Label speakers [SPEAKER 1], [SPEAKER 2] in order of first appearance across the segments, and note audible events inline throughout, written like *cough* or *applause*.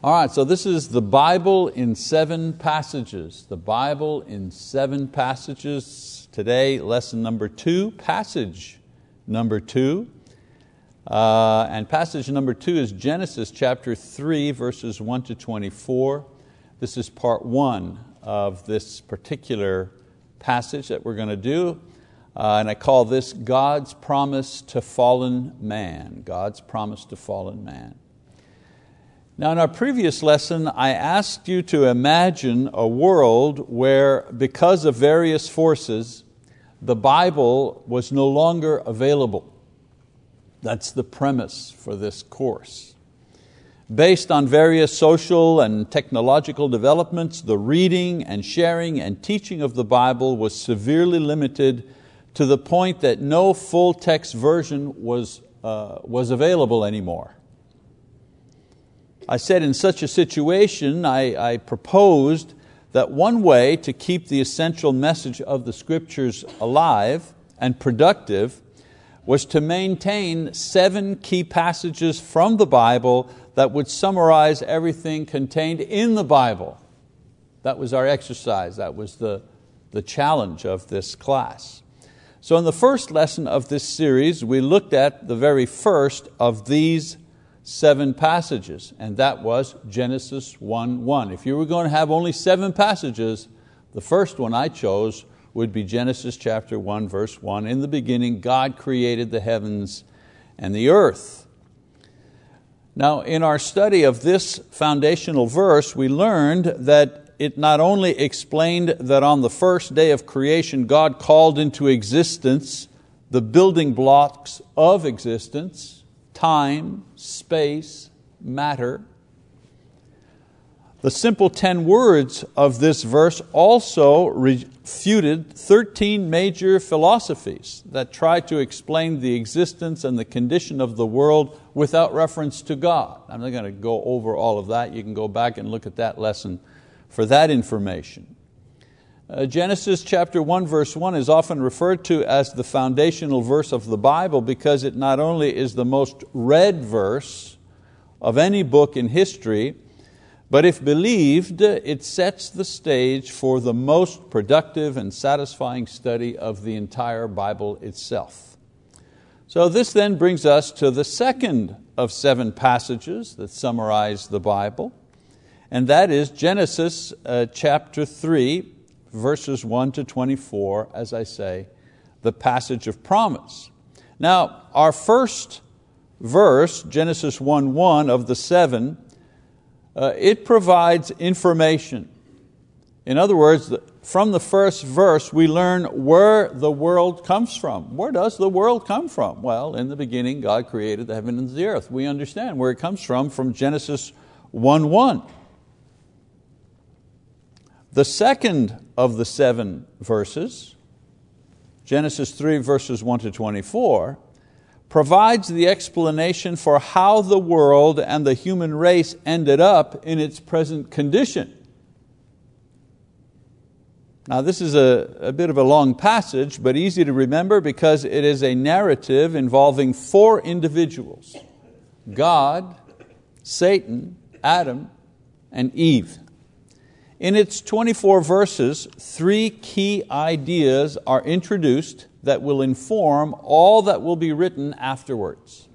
[SPEAKER 1] All right, so this is the Bible in seven passages. The Bible in seven passages. Today, lesson number two, passage number two. Uh, and passage number two is Genesis chapter 3, verses 1 to 24. This is part one of this particular passage that we're going to do. Uh, and I call this God's promise to fallen man. God's promise to fallen man. Now, in our previous lesson, I asked you to imagine a world where, because of various forces, the Bible was no longer available. That's the premise for this course. Based on various social and technological developments, the reading and sharing and teaching of the Bible was severely limited to the point that no full text version was, uh, was available anymore. I said in such a situation, I, I proposed that one way to keep the essential message of the Scriptures alive and productive was to maintain seven key passages from the Bible that would summarize everything contained in the Bible. That was our exercise, that was the, the challenge of this class. So in the first lesson of this series, we looked at the very first of these seven passages, and that was Genesis 1:1. If you were going to have only seven passages, the first one I chose would be Genesis chapter 1, verse 1. In the beginning, God created the heavens and the earth. Now, in our study of this foundational verse, we learned that it not only explained that on the first day of creation, God called into existence the building blocks of existence, time, space, matter. The simple 10 words of this verse also refuted 13 major philosophies that try to explain the existence and the condition of the world without reference to God. I'm not going to go over all of that. You can go back and look at that lesson for that information. Uh, Genesis chapter 1 verse 1 is often referred to as the foundational verse of the Bible because it not only is the most read verse of any book in history, but if believed, it sets the stage for the most productive and satisfying study of the entire Bible itself. So this then brings us to the second of seven passages that summarize the Bible, and that is Genesis uh, chapter 3, verses 1 to 24, as I say, the passage of promise. Now, our first verse, Genesis 1 1 of the seven, uh, it provides information. In other words, from the first verse, we learn where the world comes from. Where does the world come from? Well, in the beginning, God created the heaven and the earth. We understand where it comes from from Genesis 1 1. The second of the seven verses, Genesis 3 verses 1 to 24, provides the explanation for how the world and the human race ended up in its present condition. Now this is a, a bit of a long passage, but easy to remember because it is a narrative involving four individuals, God, Satan, Adam, and Eve. In its 24 verses, three key ideas are introduced that will inform all that will be written afterwards.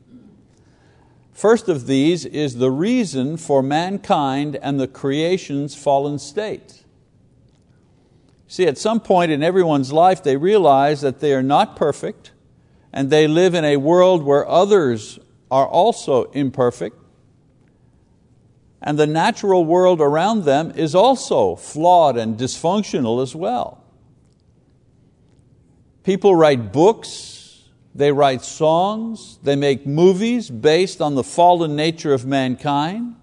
[SPEAKER 1] First of these is the reason for mankind and the creation's fallen state. See, at some point in everyone's life, they realize that they are not perfect and they live in a world where others are also imperfect and the natural world around them is also flawed and dysfunctional as well. People write books, they write songs, they make movies based on the fallen nature of mankind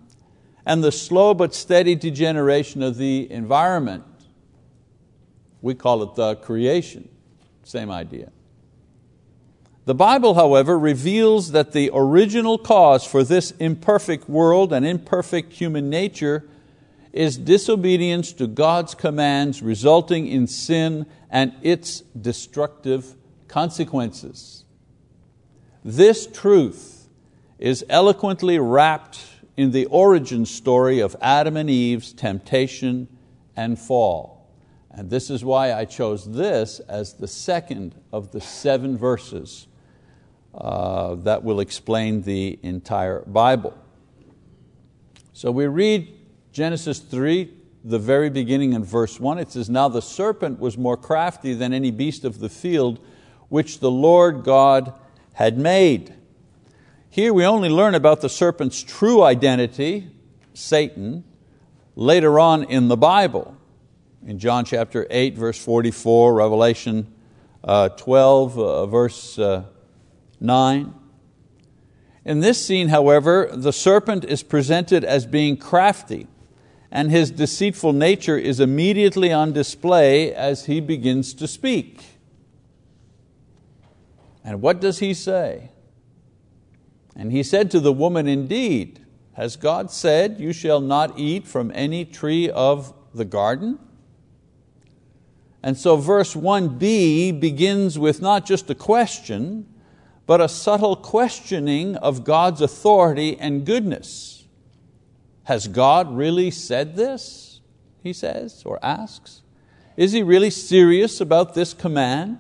[SPEAKER 1] and the slow but steady degeneration of the environment. We call it the creation, same idea. The Bible, however, reveals that the original cause for this imperfect world and imperfect human nature is disobedience to God's commands, resulting in sin and its destructive consequences. This truth is eloquently wrapped in the origin story of Adam and Eve's temptation and fall. And this is why I chose this as the second of the seven verses uh, that will explain the entire Bible. So we read Genesis 3, the very beginning in verse 1. It says, Now the serpent was more crafty than any beast of the field which the Lord God had made. Here we only learn about the serpent's true identity, Satan, later on in the Bible. In John chapter 8, verse 44, Revelation uh, 12, uh, verse uh, 9. In this scene, however, the serpent is presented as being crafty, and his deceitful nature is immediately on display as he begins to speak. And what does he say? And he said to the woman, Indeed, has God said, You shall not eat from any tree of the garden? And so verse 1b begins with not just a question, but a subtle questioning of God's authority and goodness. Has God really said this? He says or asks. Is He really serious about this command?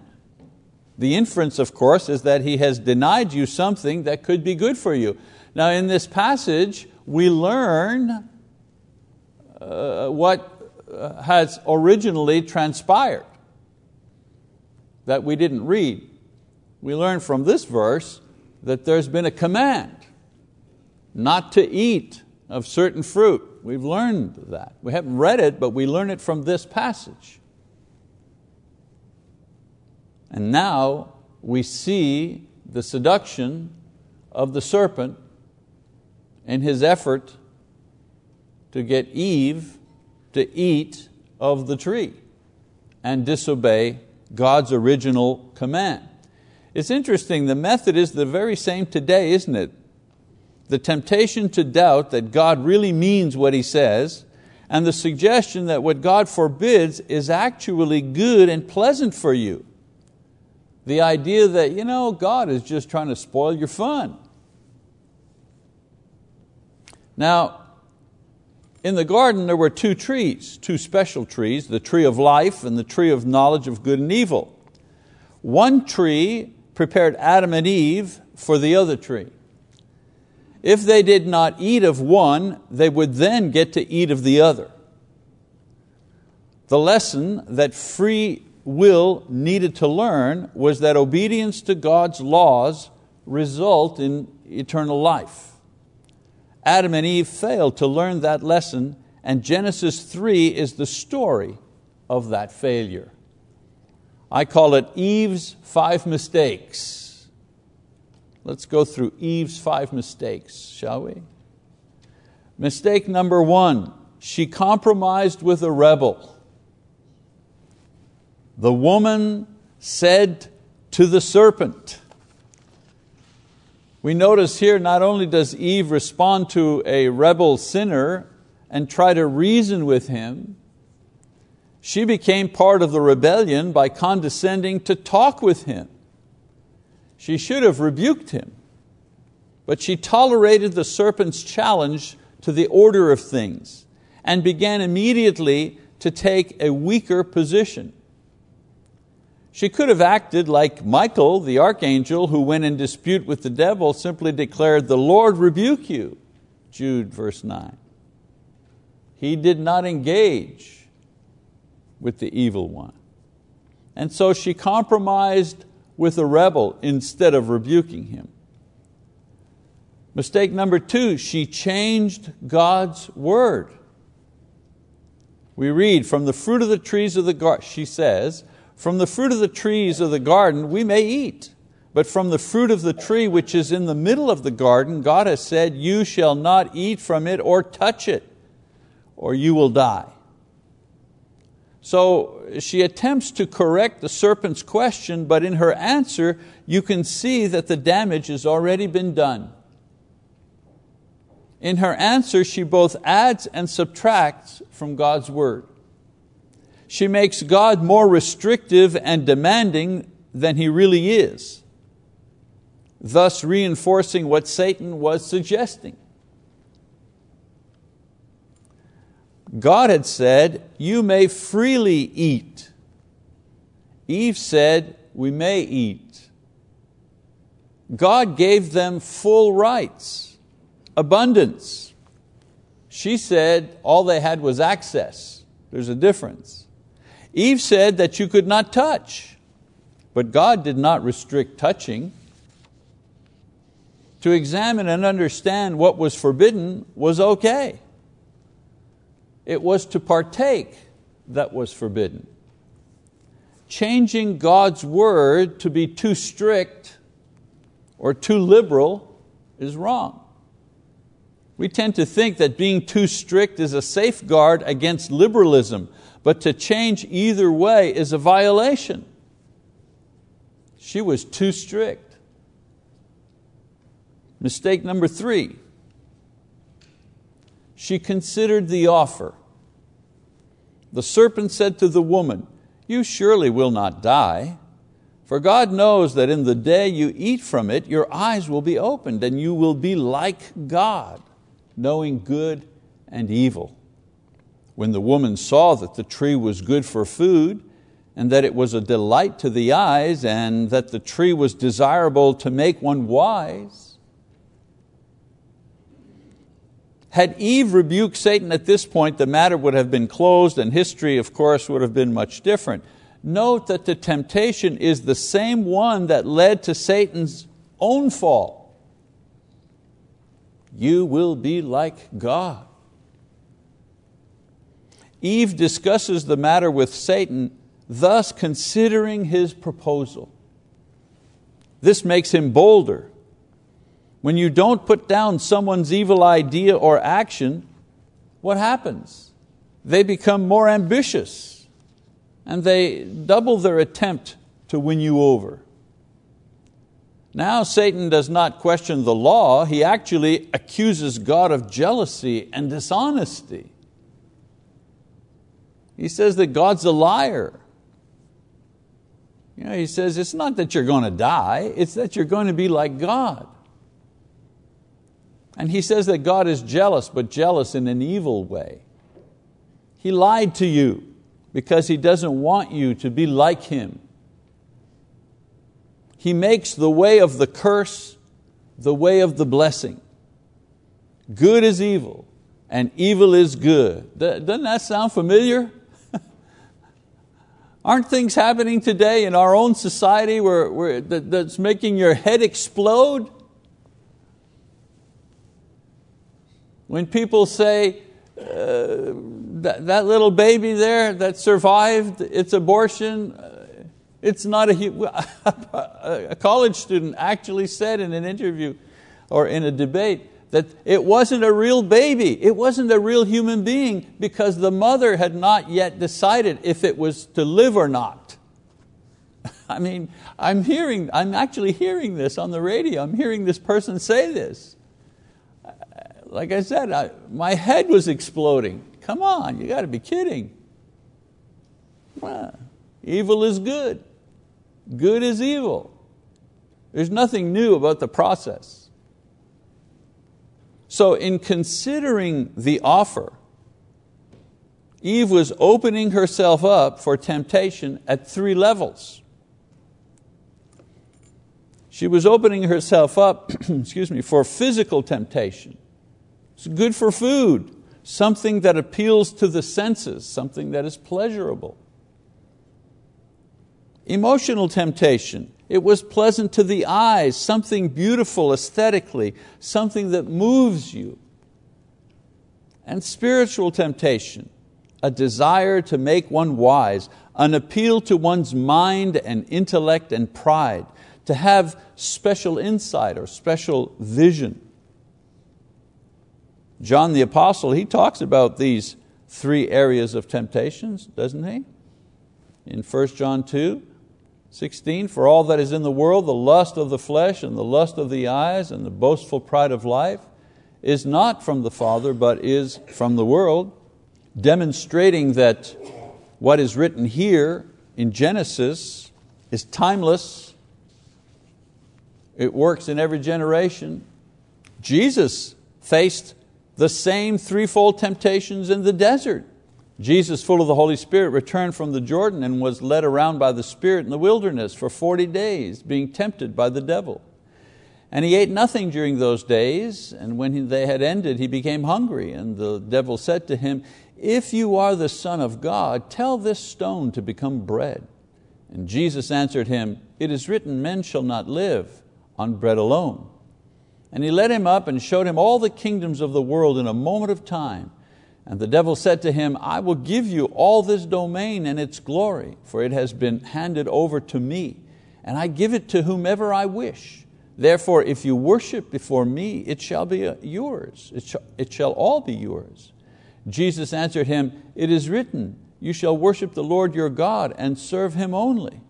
[SPEAKER 1] The inference, of course, is that he has denied you something that could be good for you. Now, in this passage, we learn uh, what uh, has originally transpired that we didn't read. We learn from this verse that there's been a command not to eat of certain fruit. We've learned that. We haven't read it, but we learn it from this passage. And now we see the seduction of the serpent in his effort to get Eve to eat of the tree and disobey God's original command. It's interesting, the method is the very same today, isn't it? The temptation to doubt that God really means what He says, and the suggestion that what God forbids is actually good and pleasant for you. The idea that you know, God is just trying to spoil your fun. Now, in the garden there were two trees, two special trees, the tree of life and the tree of knowledge of good and evil. One tree prepared Adam and Eve for the other tree. If they did not eat of one, they would then get to eat of the other. The lesson that free will needed to learn was that obedience to God's laws result in eternal life. Adam and Eve failed to learn that lesson, and Genesis 3 is the story of that failure. I call it Eve's five mistakes. Let's go through Eve's five mistakes, shall we? Mistake number one, she compromised with a rebel. The woman said to the serpent, we notice here not only does Eve respond to a rebel sinner and try to reason with him, she became part of the rebellion by condescending to talk with him. She should have rebuked him, but she tolerated the serpent's challenge to the order of things and began immediately to take a weaker position. She could have acted like Michael, the archangel, who went in dispute with the devil, simply declared, The Lord rebuke you, Jude verse 9. He did not engage with the evil one. And so she compromised with a rebel instead of rebuking him. Mistake number two, she changed God's word. We read, from the fruit of the trees of the garden, she says, from the fruit of the trees of the garden we may eat, but from the fruit of the tree which is in the middle of the garden, God has said, You shall not eat from it or touch it, or you will die. So she attempts to correct the serpent's question, but in her answer, you can see that the damage has already been done. In her answer, she both adds and subtracts from God's word. She makes God more restrictive and demanding than He really is, thus reinforcing what Satan was suggesting. God had said, You may freely eat. Eve said, We may eat. God gave them full rights, abundance. She said all they had was access. There's a difference. Eve said that you could not touch, but God did not restrict touching. To examine and understand what was forbidden was okay. It was to partake that was forbidden. Changing God's word to be too strict or too liberal is wrong. We tend to think that being too strict is a safeguard against liberalism, but to change either way is a violation. She was too strict. Mistake number three, she considered the offer. The serpent said to the woman, You surely will not die. For God knows that in the day you eat from it, your eyes will be opened and you will be like God, knowing good and evil. When the woman saw that the tree was good for food, and that it was a delight to the eyes, and that the tree was desirable to make one wise, had Eve rebuked Satan at this point, the matter would have been closed, and history, of course, would have been much different note that the temptation is the same one that led to Satan's own fall. You will be like God. Eve discusses the matter with Satan, thus considering his proposal. This makes him bolder. When you don't put down someone's evil idea or action, what happens? They become more ambitious and they double their attempt to win you over. Now Satan does not question the law, he actually accuses God of jealousy and dishonesty. He says that God's a liar. You know, he says it's not that you're going to die, it's that you're going to be like God. And he says that God is jealous, but jealous in an evil way. He lied to you because He doesn't want you to be like Him. He makes the way of the curse the way of the blessing. Good is evil, and evil is good. Doesn't that sound familiar? *laughs* Aren't things happening today in our own society where, where, that's making your head explode? When people say, uh, that, that little baby there that survived its abortion, uh, it's not a, *laughs* a college student actually said in an interview or in a debate that it wasn't a real baby, it wasn't a real human being because the mother had not yet decided if it was to live or not. *laughs* I mean, I'm hearing, I'm actually hearing this on the radio, I'm hearing this person say this like I said, I, my head was exploding. Come on, you got to be kidding. Well, evil is good. Good is evil. There's nothing new about the process. So in considering the offer, Eve was opening herself up for temptation at three levels. She was opening herself up *clears throat* excuse me, for physical temptation. It's good for food, something that appeals to the senses, something that is pleasurable. Emotional temptation, it was pleasant to the eyes, something beautiful aesthetically, something that moves you. And spiritual temptation, a desire to make one wise, an appeal to one's mind and intellect and pride, to have special insight or special vision. John the Apostle, he talks about these three areas of temptations, doesn't he? In 1 John 2, 16, for all that is in the world, the lust of the flesh and the lust of the eyes and the boastful pride of life is not from the Father, but is from the world, demonstrating that what is written here in Genesis is timeless. It works in every generation. Jesus faced the same threefold temptations in the desert. Jesus, full of the Holy Spirit, returned from the Jordan and was led around by the Spirit in the wilderness for 40 days, being tempted by the devil. And he ate nothing during those days, and when they had ended, he became hungry. And the devil said to him, If you are the Son of God, tell this stone to become bread. And Jesus answered him, It is written, Men shall not live on bread alone. And he led him up and showed him all the kingdoms of the world in a moment of time. And the devil said to him, I will give you all this domain and its glory, for it has been handed over to me, and I give it to whomever I wish. Therefore, if you worship before me, it shall be yours. It shall, it shall all be yours. Jesus answered him, It is written, You shall worship the Lord your God and serve Him only.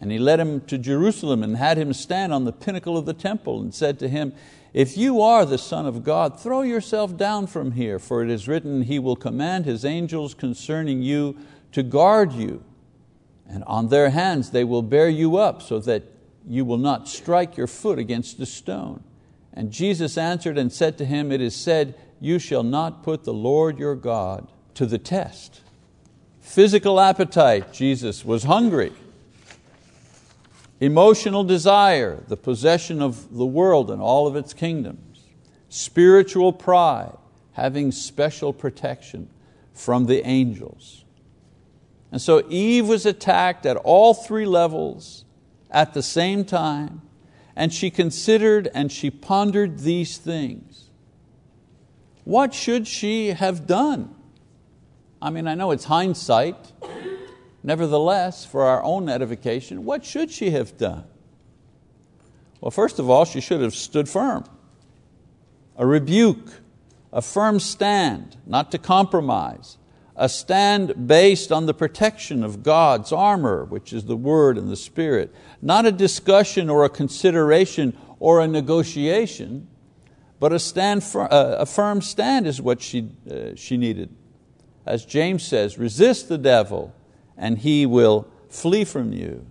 [SPEAKER 1] And he led him to Jerusalem and had him stand on the pinnacle of the temple and said to him, If you are the Son of God, throw yourself down from here, for it is written, He will command His angels concerning you to guard you, and on their hands they will bear you up so that you will not strike your foot against a stone. And Jesus answered and said to him, It is said, You shall not put the Lord your God to the test. Physical appetite, Jesus was hungry. Emotional desire, the possession of the world and all of its kingdoms. Spiritual pride, having special protection from the angels. And so Eve was attacked at all three levels at the same time, and she considered and she pondered these things. What should she have done? I mean, I know it's hindsight, Nevertheless, for our own edification, what should she have done? Well, first of all, she should have stood firm. A rebuke, a firm stand, not to compromise, a stand based on the protection of God's armor, which is the Word and the Spirit, not a discussion or a consideration or a negotiation, but a, stand, a firm stand is what she, uh, she needed. As James says, resist the devil and he will flee from you.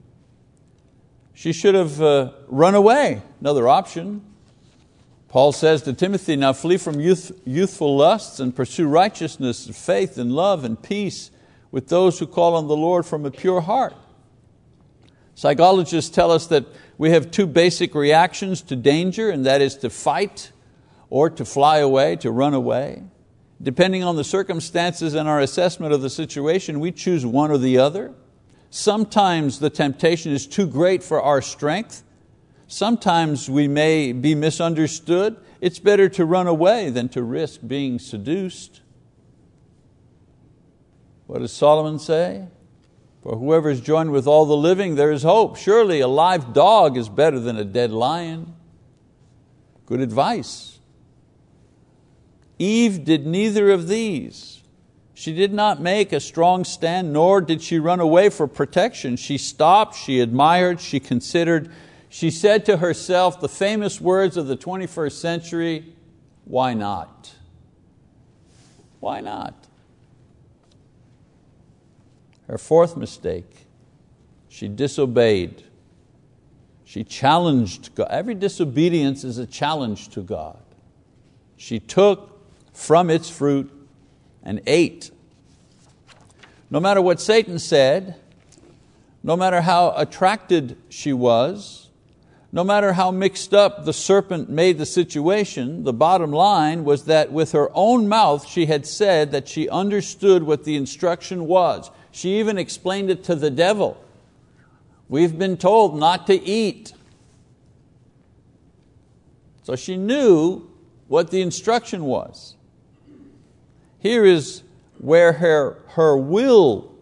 [SPEAKER 1] She should have uh, run away, another option. Paul says to Timothy, now flee from youth, youthful lusts and pursue righteousness, and faith, and love, and peace with those who call on the Lord from a pure heart. Psychologists tell us that we have two basic reactions to danger, and that is to fight or to fly away, to run away. Depending on the circumstances and our assessment of the situation, we choose one or the other. Sometimes the temptation is too great for our strength. Sometimes we may be misunderstood. It's better to run away than to risk being seduced. What does Solomon say? For whoever is joined with all the living, there is hope. Surely a live dog is better than a dead lion. Good advice. Eve did neither of these. She did not make a strong stand, nor did she run away for protection. She stopped, she admired, she considered. She said to herself the famous words of the 21st century why not? Why not? Her fourth mistake, she disobeyed. She challenged God. Every disobedience is a challenge to God. She took from its fruit and ate. No matter what Satan said, no matter how attracted she was, no matter how mixed up the serpent made the situation, the bottom line was that with her own mouth she had said that she understood what the instruction was. She even explained it to the devil. We've been told not to eat. So she knew what the instruction was. Here is where her, her will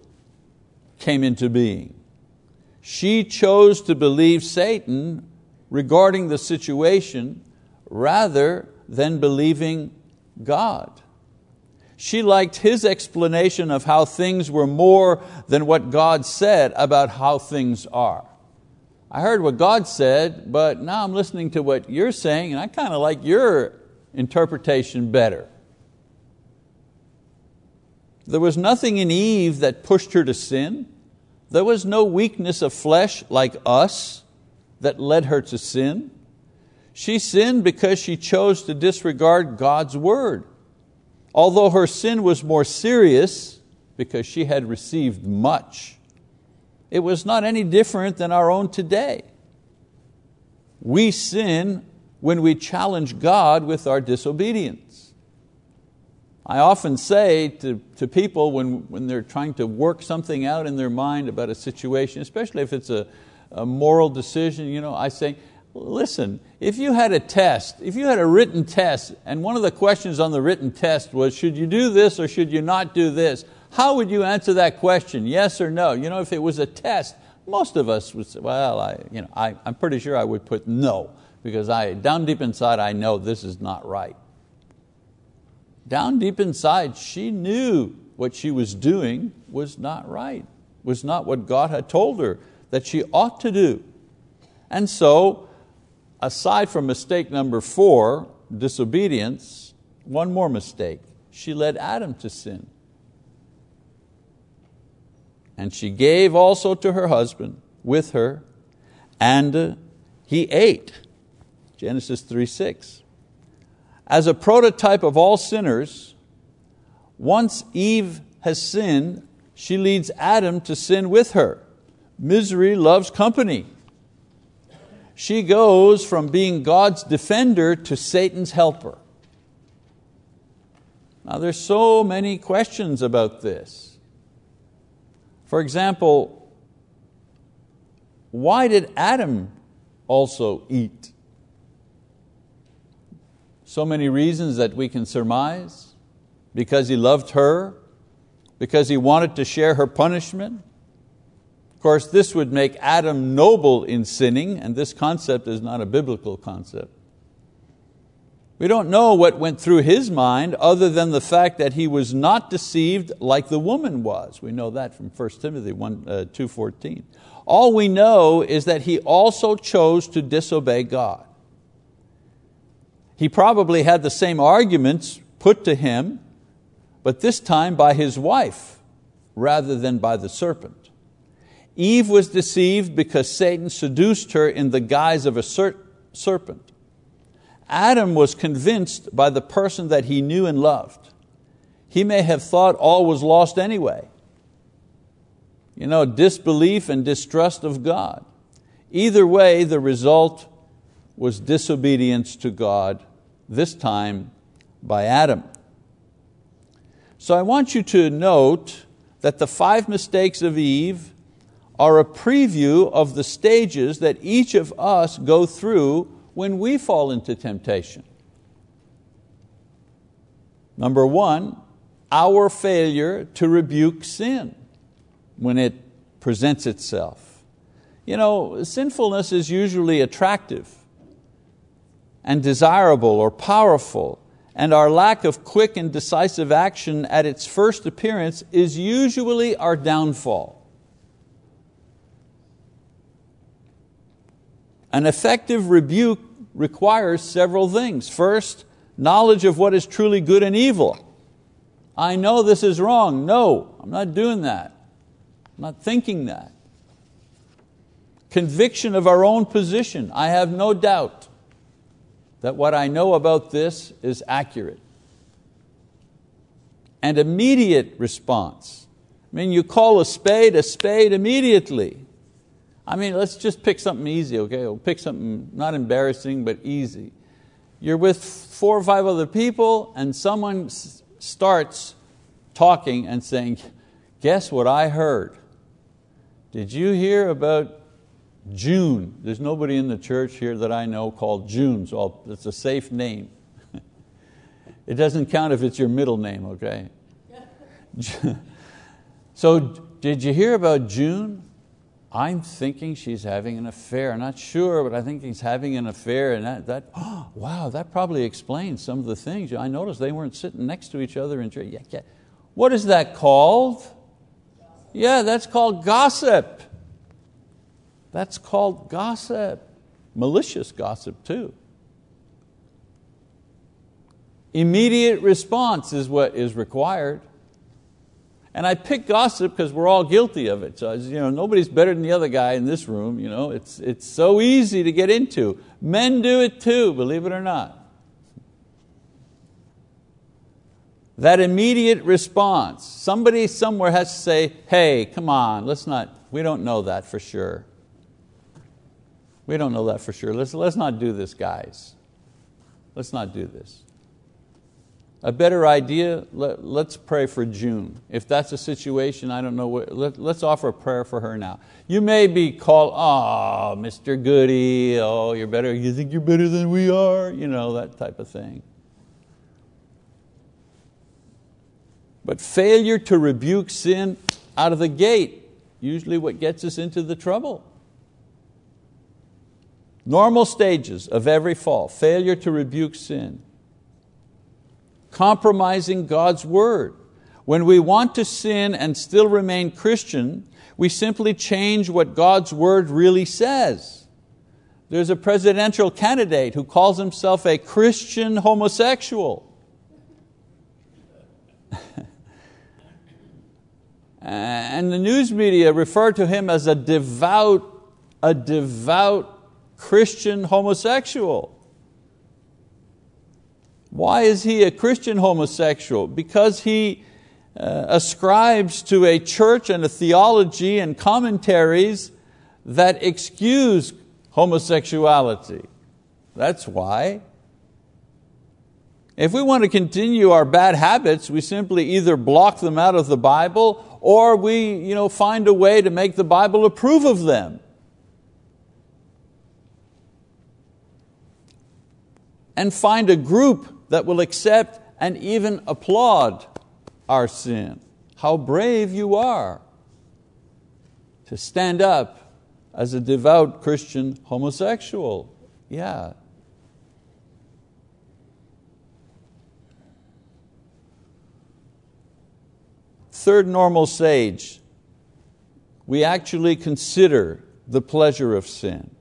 [SPEAKER 1] came into being. She chose to believe Satan regarding the situation rather than believing God. She liked his explanation of how things were more than what God said about how things are. I heard what God said, but now I'm listening to what you're saying, and I kind of like your interpretation better. There was nothing in Eve that pushed her to sin. There was no weakness of flesh like us that led her to sin. She sinned because she chose to disregard God's word. Although her sin was more serious because she had received much, it was not any different than our own today. We sin when we challenge God with our disobedience. I often say to, to people when, when they're trying to work something out in their mind about a situation, especially if it's a, a moral decision, you know, I say, Listen, if you had a test, if you had a written test, and one of the questions on the written test was, should you do this or should you not do this? How would you answer that question, yes or no? You know, if it was a test, most of us would say, well, I, you know, I, I'm pretty sure I would put no, because I, down deep inside I know this is not right. Down deep inside, she knew what she was doing was not right, was not what God had told her that she ought to do. And so aside from mistake number four, disobedience, one more mistake. She led Adam to sin. And she gave also to her husband with her, and he ate. Genesis 3 6. As a prototype of all sinners, once Eve has sinned, she leads Adam to sin with her. Misery loves company she goes from being God's defender to Satan's helper. Now there's so many questions about this. For example, why did Adam also eat? So many reasons that we can surmise. Because he loved her, because he wanted to share her punishment, of course, this would make Adam noble in sinning, and this concept is not a biblical concept. We don't know what went through his mind other than the fact that he was not deceived like the woman was. We know that from 1 Timothy 1, uh, 2.14. All we know is that he also chose to disobey God. He probably had the same arguments put to him, but this time by his wife rather than by the serpent. Eve was deceived because Satan seduced her in the guise of a serpent. Adam was convinced by the person that he knew and loved. He may have thought all was lost anyway. You know, disbelief and distrust of God. Either way, the result was disobedience to God, this time by Adam. So I want you to note that the five mistakes of Eve are a preview of the stages that each of us go through when we fall into temptation. Number one, our failure to rebuke sin when it presents itself. You know, sinfulness is usually attractive and desirable or powerful, and our lack of quick and decisive action at its first appearance is usually our downfall. An effective rebuke requires several things. First, knowledge of what is truly good and evil. I know this is wrong. No, I'm not doing that. I'm not thinking that. Conviction of our own position. I have no doubt that what I know about this is accurate. And immediate response. I mean, you call a spade a spade immediately. I mean, let's just pick something easy, okay? We'll pick something not embarrassing, but easy. You're with four or five other people and someone starts talking and saying, guess what I heard? Did you hear about June? There's nobody in the church here that I know called June, so it's a safe name. *laughs* it doesn't count if it's your middle name, okay? *laughs* so did you hear about June? I'm thinking she's having an affair. I'm not sure, but I think he's having an affair. And that, that oh, *gasps* wow, that probably explains some of the things. I noticed they weren't sitting next to each other in church. Yeah, yeah. What is that called? Yeah, that's called gossip. That's called gossip. Malicious gossip, too. Immediate response is what is required. And I pick gossip because we're all guilty of it. So you know, nobody's better than the other guy in this room. You know, it's, it's so easy to get into. Men do it too, believe it or not. That immediate response. Somebody somewhere has to say, hey, come on, let's not, we don't know that for sure. We don't know that for sure. Let's, let's not do this, guys. Let's not do this. A better idea, let, let's pray for June. If that's a situation, I don't know, what, let, let's offer a prayer for her now. You may be called, oh, Mr. Goody, oh, you're better, you think you're better than we are, you know, that type of thing. But failure to rebuke sin out of the gate, usually what gets us into the trouble. Normal stages of every fall, failure to rebuke sin compromising God's word. When we want to sin and still remain Christian, we simply change what God's word really says. There's a presidential candidate who calls himself a Christian homosexual. *laughs* and the news media refer to him as a devout, a devout Christian homosexual. Why is he a Christian homosexual? Because he uh, ascribes to a church and a theology and commentaries that excuse homosexuality. That's why. If we want to continue our bad habits, we simply either block them out of the Bible or we you know, find a way to make the Bible approve of them. And find a group that will accept and even applaud our sin. How brave you are to stand up as a devout Christian homosexual. Yeah. Third normal sage, we actually consider the pleasure of sin.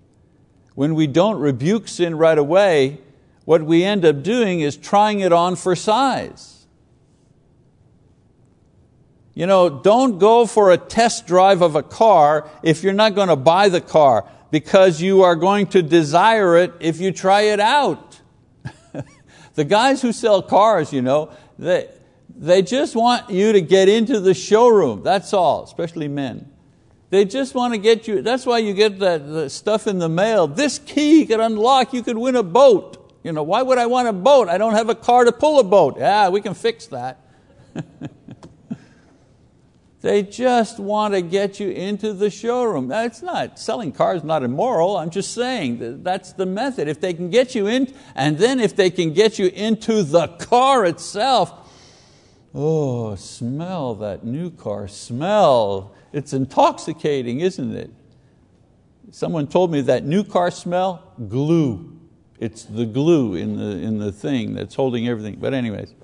[SPEAKER 1] When we don't rebuke sin right away, what we end up doing is trying it on for size. You know, don't go for a test drive of a car if you're not going to buy the car because you are going to desire it if you try it out. *laughs* the guys who sell cars, you know, they, they just want you to get into the showroom, that's all, especially men. They just want to get you, that's why you get that stuff in the mail. This key could unlock, you could win a boat. You know, why would I want a boat? I don't have a car to pull a boat. Yeah, we can fix that. *laughs* they just want to get you into the showroom. It's not, selling cars not immoral. I'm just saying that that's the method. If they can get you in, and then if they can get you into the car itself, oh, smell that new car smell. It's intoxicating, isn't it? Someone told me that new car smell, glue. It's the glue in the, in the thing that's holding everything. But anyways.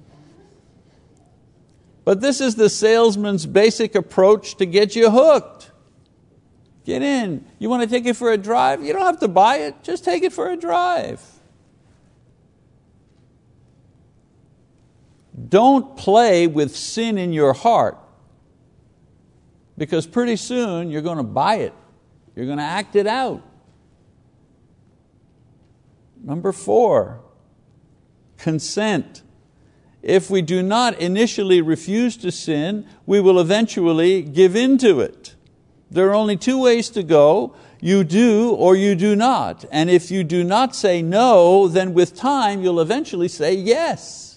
[SPEAKER 1] But this is the salesman's basic approach to get you hooked. Get in. You want to take it for a drive? You don't have to buy it, just take it for a drive. Don't play with sin in your heart because pretty soon you're going to buy it. You're going to act it out. Number four, consent. If we do not initially refuse to sin, we will eventually give in to it. There are only two ways to go. You do or you do not. And if you do not say no, then with time you'll eventually say yes.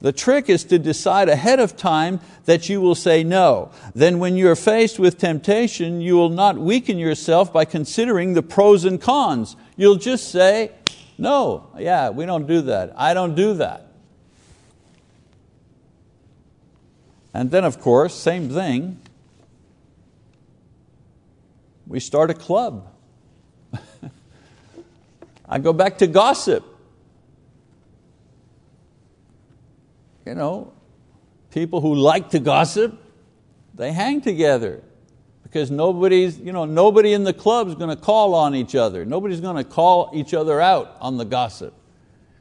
[SPEAKER 1] The trick is to decide ahead of time that you will say no. Then when you're faced with temptation, you will not weaken yourself by considering the pros and cons. You'll just say, no, yeah, we don't do that. I don't do that. And then of course, same thing, we start a club. *laughs* I go back to gossip. You know, people who like to gossip, they hang together because nobody's, you know, nobody in the club is going to call on each other. Nobody's going to call each other out on the gossip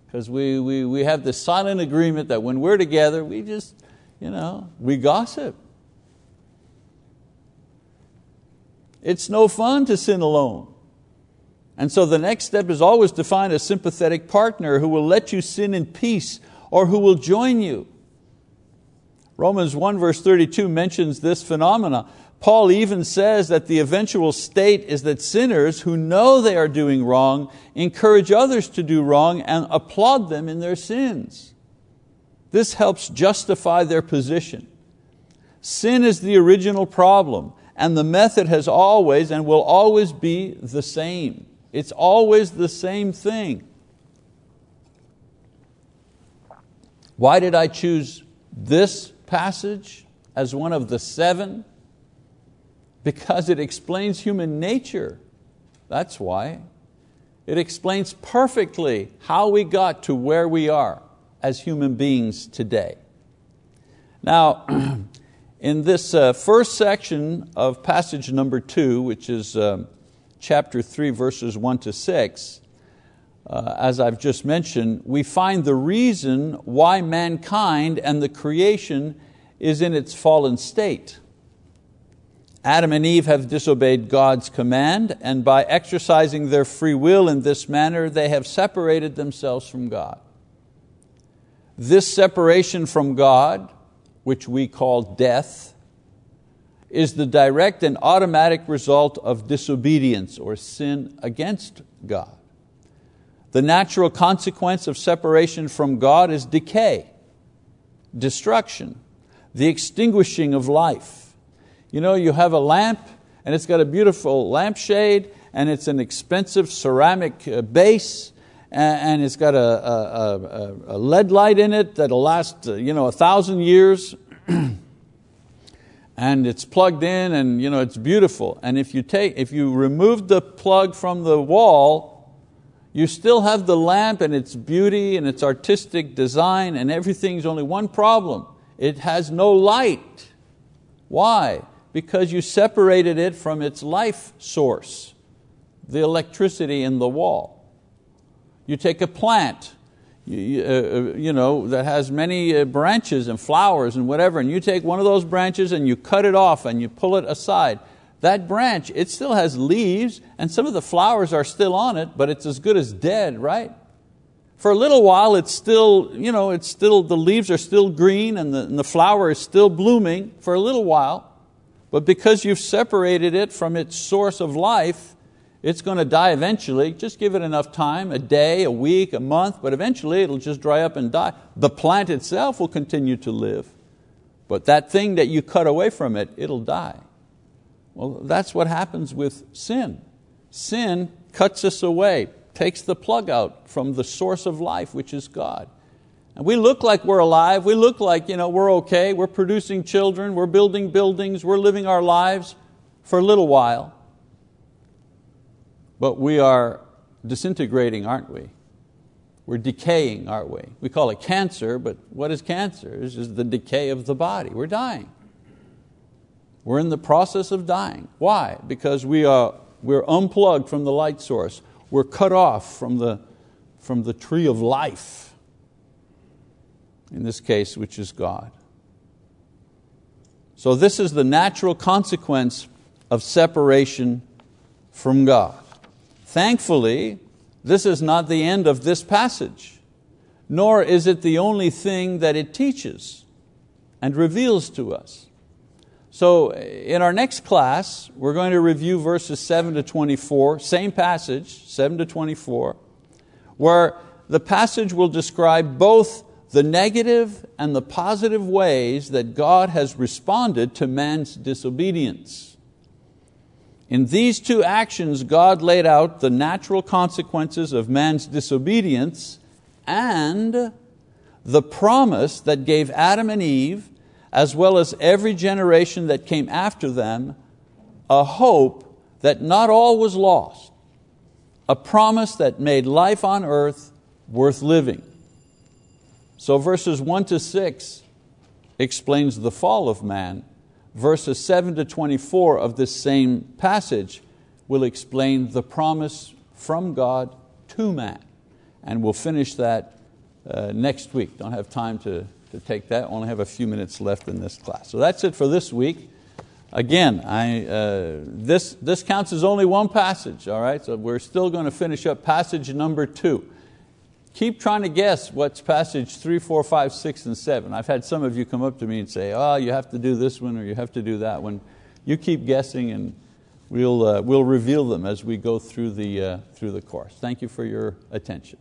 [SPEAKER 1] because we, we, we have this silent agreement that when we're together, we just, you know, we gossip. It's no fun to sin alone. And so the next step is always to find a sympathetic partner who will let you sin in peace or who will join you. Romans 1 verse 32 mentions this phenomena. Paul even says that the eventual state is that sinners who know they are doing wrong encourage others to do wrong and applaud them in their sins. This helps justify their position. Sin is the original problem, and the method has always and will always be the same. It's always the same thing. Why did I choose this passage as one of the seven? Because it explains human nature. That's why. It explains perfectly how we got to where we are as human beings today. Now, *clears throat* in this uh, first section of passage number two, which is uh, chapter 3, verses 1 to 6, uh, as I've just mentioned, we find the reason why mankind and the creation is in its fallen state. Adam and Eve have disobeyed God's command, and by exercising their free will in this manner, they have separated themselves from God. This separation from God, which we call death, is the direct and automatic result of disobedience or sin against God. The natural consequence of separation from God is decay, destruction, the extinguishing of life. You know, you have a lamp and it's got a beautiful lampshade and it's an expensive ceramic uh, base and it's got a, a, a lead light in it that'll last uh, you know, a thousand years. *clears throat* and it's plugged in and you know, it's beautiful. And if you, take, if you remove the plug from the wall, you still have the lamp and its beauty and its artistic design and everything's only one problem. It has no light. Why? Because you separated it from its life source, the electricity in the wall. You take a plant you, uh, uh, know, that has many uh, branches and flowers and whatever, and you take one of those branches and you cut it off and you pull it aside that branch, it still has leaves and some of the flowers are still on it, but it's as good as dead, right? For a little while, it's still, you know, it's still, the leaves are still green and the, and the flower is still blooming for a little while, but because you've separated it from its source of life, it's going to die eventually. Just give it enough time, a day, a week, a month, but eventually it'll just dry up and die. The plant itself will continue to live, but that thing that you cut away from it, it'll die. Well, that's what happens with sin. Sin cuts us away, takes the plug out from the source of life, which is God. And we look like we're alive, we look like you know, we're okay, we're producing children, we're building buildings, we're living our lives for a little while. But we are disintegrating, aren't we? We're decaying, aren't we? We call it cancer, but what is cancer? It's just the decay of the body. We're dying. We're in the process of dying. Why? Because we are, we're unplugged from the light source. We're cut off from the, from the tree of life, in this case, which is God. So, this is the natural consequence of separation from God. Thankfully, this is not the end of this passage, nor is it the only thing that it teaches and reveals to us. So in our next class, we're going to review verses 7 to 24, same passage, 7 to 24, where the passage will describe both the negative and the positive ways that God has responded to man's disobedience. In these two actions, God laid out the natural consequences of man's disobedience and the promise that gave Adam and Eve as well as every generation that came after them, a hope that not all was lost, a promise that made life on earth worth living. So verses 1 to 6 explains the fall of man. Verses 7 to 24 of this same passage will explain the promise from God to man. And we'll finish that uh, next week. Don't have time to to take that. I only have a few minutes left in this class. So that's it for this week. Again, I, uh, this, this counts as only one passage, all right? So we're still going to finish up passage number two. Keep trying to guess what's passage three, four, five, six, and seven. I've had some of you come up to me and say, oh, you have to do this one or you have to do that one. You keep guessing and we'll, uh, we'll reveal them as we go through the, uh, through the course. Thank you for your attention.